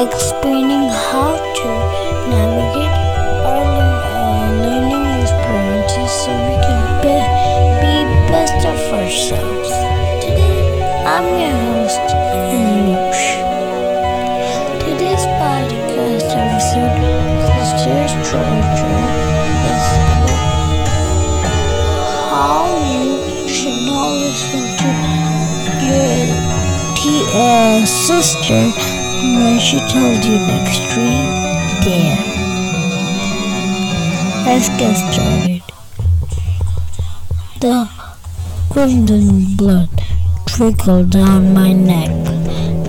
explaining how to navigate our uh, learning experiences so we can be, be best of ourselves. Today, I'm your host, Anush. Today's podcast episode, Sisters Treasure, is how you should not listen uh, sister when she told you next extreme dare. Let's get started. The crimson blood trickled down my neck.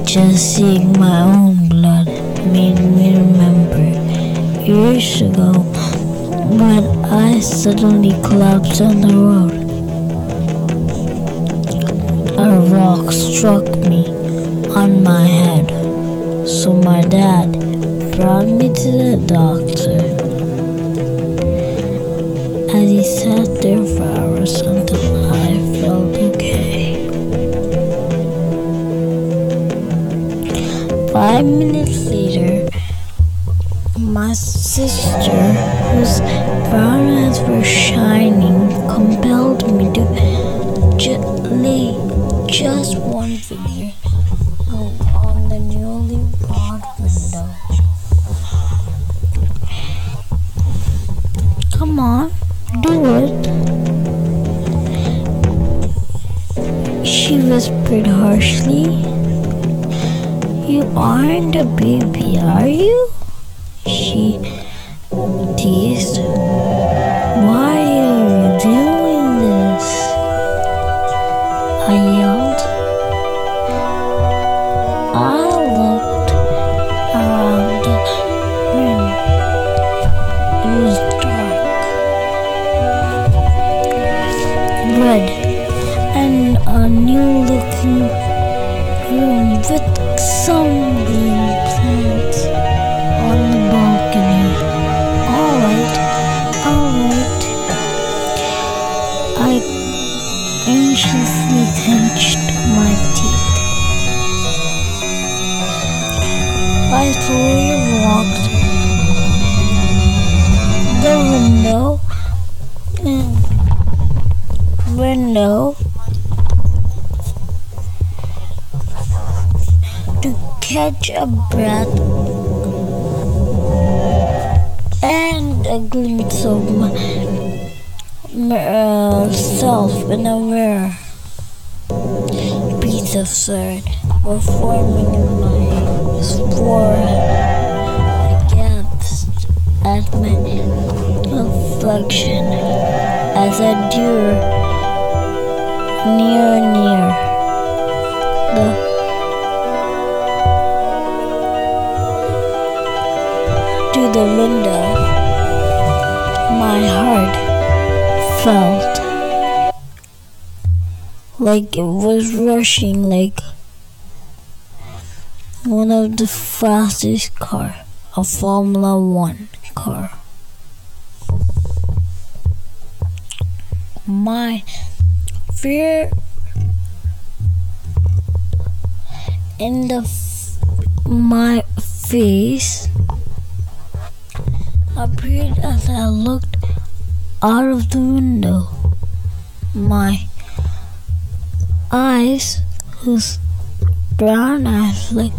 Just seeing my own blood made me remember years ago when I suddenly collapsed on the road. A rock struck me on my head, so my dad brought me to the doctor. As he sat there for hours until I felt okay. Five minutes later, my sister, whose brown eyes were shining, compelled me to lay just one finger Come on, do it. She whispered harshly. You aren't a baby, are you? Green plants on the balcony. Alright, alright. I anxiously clenched my teeth. I slowly catch a breath and a glimpse of myself in a mirror. Beads of forming in my. I gasped at my reflection as I drew near near the window. My heart felt like it was rushing like one of the fastest car, a Formula One car. My fear in the my face appeared as I looked out of the window. My eyes, whose brown eyes looked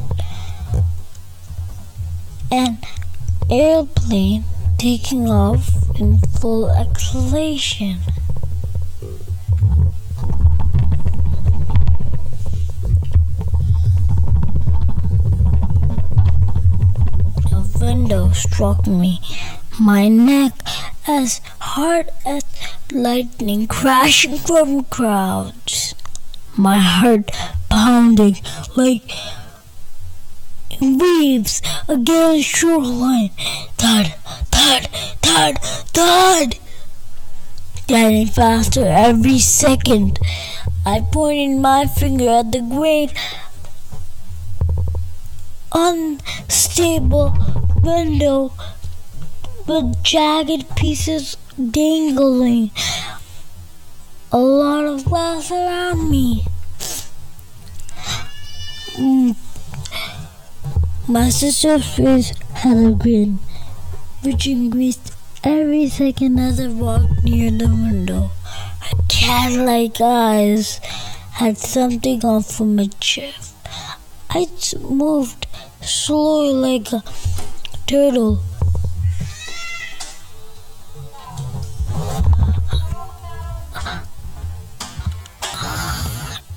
an airplane taking off in full acceleration. Struck me, my neck as hard as lightning crashing from crowds. My heart pounding like waves against shoreline. Thud, thud, thud, thud. Getting faster every second. I pointed my finger at the great unstable window with jagged pieces dangling. A lot of glass around me. Mm. My sister's face had a grin, which increased every second as I walked near the window. Her cat-like eyes had something off from my chest. I moved slowly like a turtle.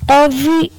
Every